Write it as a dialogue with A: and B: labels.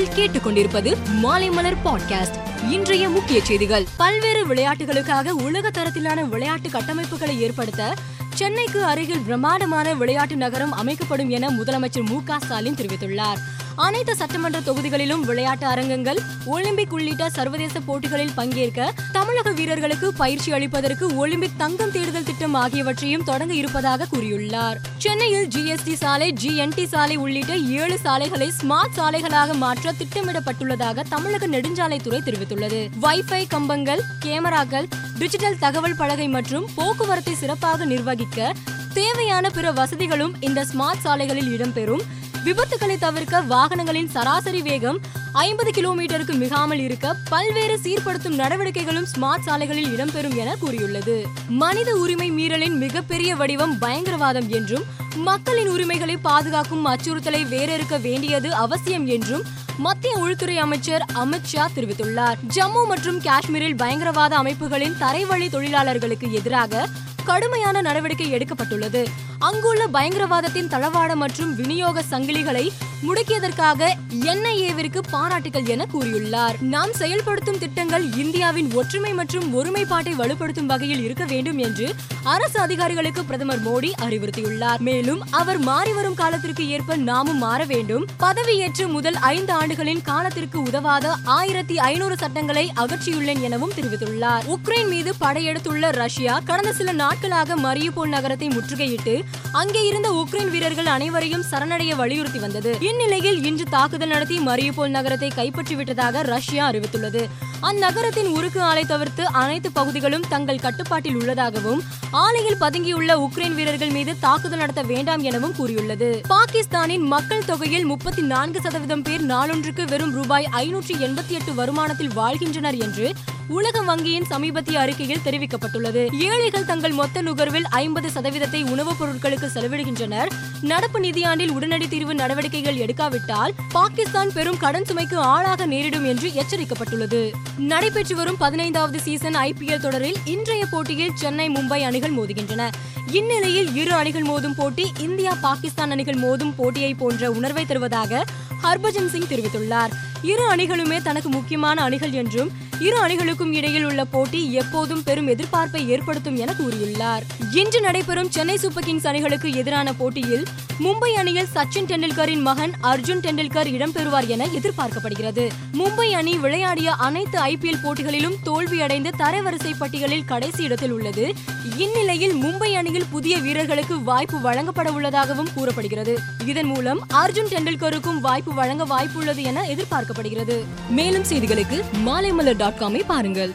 A: நீங்கள் கேட்டுக்கொண்டிருப்பது மாலைமலர் பாட்காஸ்ட் இன்றைய முக்கிய செய்திகள். பல்வேறு விளையாட்டுகளுக்காக உலக தரத்திலான விளையாட்டு கட்டமைப்புகளை ஏற்படுத்த சென்னைக்கு அருகில் பிரம்மாண்டமான விளையாட்டு நகரம் அமைக்கப்படும் என முதலமைச்சர் மு க ஸ்டாலின் தெரிவித்துள்ளார். அனைத்து சட்டமன்ற தொகுதிகளிலும் விளையாட்டு அரங்கங்கள் ஒலிம்பிக் உள்ளிட்ட சர்வதேச போட்டிகளில் பங்கேற்க தமிழக வீரர்களுக்கு பயிற்சி அளிப்பதற்கு ஒலிம்பிக் தங்கம் தேடுதல் திட்டம் ஆகியவற்றையும் தொடங்க இருப்பதாக கூறியுள்ளார். சென்னையில் ஜிஎஸ்டி சாலை ஜிஎன்டி சாலை உள்ளிட்ட ஏழு சாலைகளை ஸ்மார்ட் சாலைகளாக மாற்ற திட்டமிடப்பட்டுள்ளதாக தமிழக நெடுஞ்சாலைத்துறை தெரிவித்துள்ளது. வைஃபை கம்பங்கள் கேமராக்கள் டிஜிட்டல் தகவல் பலகை மற்றும் போக்குவரத்தை சிறப்பாக நிர்வகிக்க தேவையான பிற வசதிகளும் இந்த ஸ்மார்ட் சாலைகளில் இடம்பெறும். விபத்துகளை தவிர்க்க வாகனங்களின் சராசரி வேகம் ஐம்பது கிலோமீட்டருக்கு மிகாமல் இருக்க பல்வேறு சீர்படுத்தும் நடவடிக்கைகளும் ஸ்மார்ட் சாலைகளில் இடம்பெறும் என கூறியுள்ளது. மனித உரிமை மீறலின் மிகப்பெரிய வடிவம் பயங்கரவாதம் என்றும் மக்களின் உரிமைகளை பாதுகாக்கும் அச்சுறுத்தலை வேறறுக்க வேண்டியது அவசியம் என்றும் மத்திய உள்துறை அமைச்சர் அமித் ஷா தெரிவித்துள்ளார். ஜம்மு மற்றும் காஷ்மீரில் பயங்கரவாத அமைப்புகளின் தரைவழி தொழிலாளர்களுக்கு எதிராக கடுமையான நடவடிக்கை எடுக்கப்பட்டுள்ளது. அங்குள்ள பயங்கரவாதத்தின் தளவாட மற்றும் விநியோக சங்கிலிகளை முடக்கியதற்காக என்ஐஏவிற்கு பாராட்டுகள் என கூறியுள்ளார். நாம் செயல்படுத்தும் திட்டங்கள் இந்தியாவின் ஒற்றுமை மற்றும் ஒருமைப்பாட்டை வலுப்படுத்தும் வகையில் இருக்க வேண்டும் என்று அரசு அதிகாரிகளுக்கு பிரதமர் மோடி அறிவுறுத்தியுள்ளார். மேலும் அவர் மாறி வரும் காலத்திற்கு ஏற்ப நாமும் மாற வேண்டும். பதவியேற்று முதல் ஐந்து ஆண்டுகளின் காலத்திற்கு உதவாத ஆயிரத்தி ஐநூறு சட்டங்களை அகற்றியுள்ளேன் எனவும் தெரிவித்துள்ளார். உக்ரைன் மீது படையெடுத்துள்ள ரஷ்யா கடந்த சில நாட்களாக மரியுபோல் நகரத்தை முற்றுகையிட்டு அங்கே இருந்த உக்ரைன் வீரர்கள் அனைவரையும் சரணடைய வலியுறுத்தி வந்தது. இந்நிலையில் இன்று தாக்குதல் நடத்தி மரியுபோல் நகரத்தை கைப்பற்றிவிட்டதாக ரஷ்யா அறிவித்துள்ளது. அந்நகரத்தின் உருக்கு ஆலை தவிர்த்து அனைத்து பகுதிகளும் தங்கள் கட்டுப்பாட்டில் உள்ளதாகவும் ஆலையில் பதுங்கியுள்ள உக்ரைன் வீரர்கள் மீது தாக்குதல் நடத்த வேண்டாம் எனவும் கூறியுள்ளது. பாகிஸ்தானின் மக்கள் தொகையில் முப்பத்தி நான்கு சதவீதம் பேர் நாளொன்றுக்கு வெறும் ரூபாய் ஐநூற்றி எண்பத்தி எட்டு வருமானத்தில் வாழ்கின்றனர் என்று உலக வங்கியின் சமீபத்திய அறிக்கையில் தெரிவிக்கப்பட்டுள்ளது. ஏழைகள் தங்கள் மொத்த நுகர்வில் ஐம்பது சதவீதத்தை உணவுப் பொருட்களுக்கு செலவிடுகின்றனர். நடப்பு நிதியாண்டில் உடனடி தீர்வு நடவடிக்கைகள் எடுக்காவிட்டால் பாகிஸ்தான் பெரும் கடன் சுமைக்கு ஆளாக நேரிடும் என்று எச்சரிக்கப்பட்டுள்ளது. நடைபெற்று வரும் பதினைந்தாவது சீசன் ஐபிஎல் தொடரில் இன்றைய போட்டியில் சென்னை மும்பை அணிகள் மோதுகின்றன. இந்நிலையில் இரு அணிகள் மோதும் போட்டி இந்தியா பாகிஸ்தான் அணிகள் மோதும் போட்டியை போன்ற உணர்வை தருவதாக ஹர்பஜன் சிங் தெரிவித்துள்ளார். இரு அணிகளுமே தனக்கு முக்கியமான அணிகள் என்றும் இரு அணிகளுக்கும் இடையில் உள்ள போட்டி எப்போதும் பெரும் எதிர்பார்ப்பை ஏற்படுத்தும் என கூறியுள்ளார். இன்று நடைபெறும் சென்னை சூப்பர் கிங்ஸ் அணிகளுக்கு எதிரான போட்டியில் மும்பை அணியில் சச்சின் டெண்டுல்கரின் மகன் அர்ஜுன் டெண்டுல்கர் இடம்பெறுவார் என எதிர்பார்க்கப்படுகிறது. மும்பை அணி விளையாடிய அனைத்து ஐபிஎல் போட்டிகளிலும் தோல்வியடைந்து தரவரிசை பட்டியலில் கடைசி இடத்தில் உள்ளது. இந்நிலையில் மும்பை அணியில் புதிய வீரர்களுக்கு வாய்ப்பு வழங்கப்பட உள்ளதாகவும் கூறப்படுகிறது. இதன் மூலம் அர்ஜுன் டெண்டுல்கருக்கும் வாய்ப்பு வழங்க வாய்ப்புள்ளது என எதிர்பார்க்கப்படுகிறது. மேலும் செய்திகளுக்கு மாலைமலர் டாட் காமை பாருங்கள்.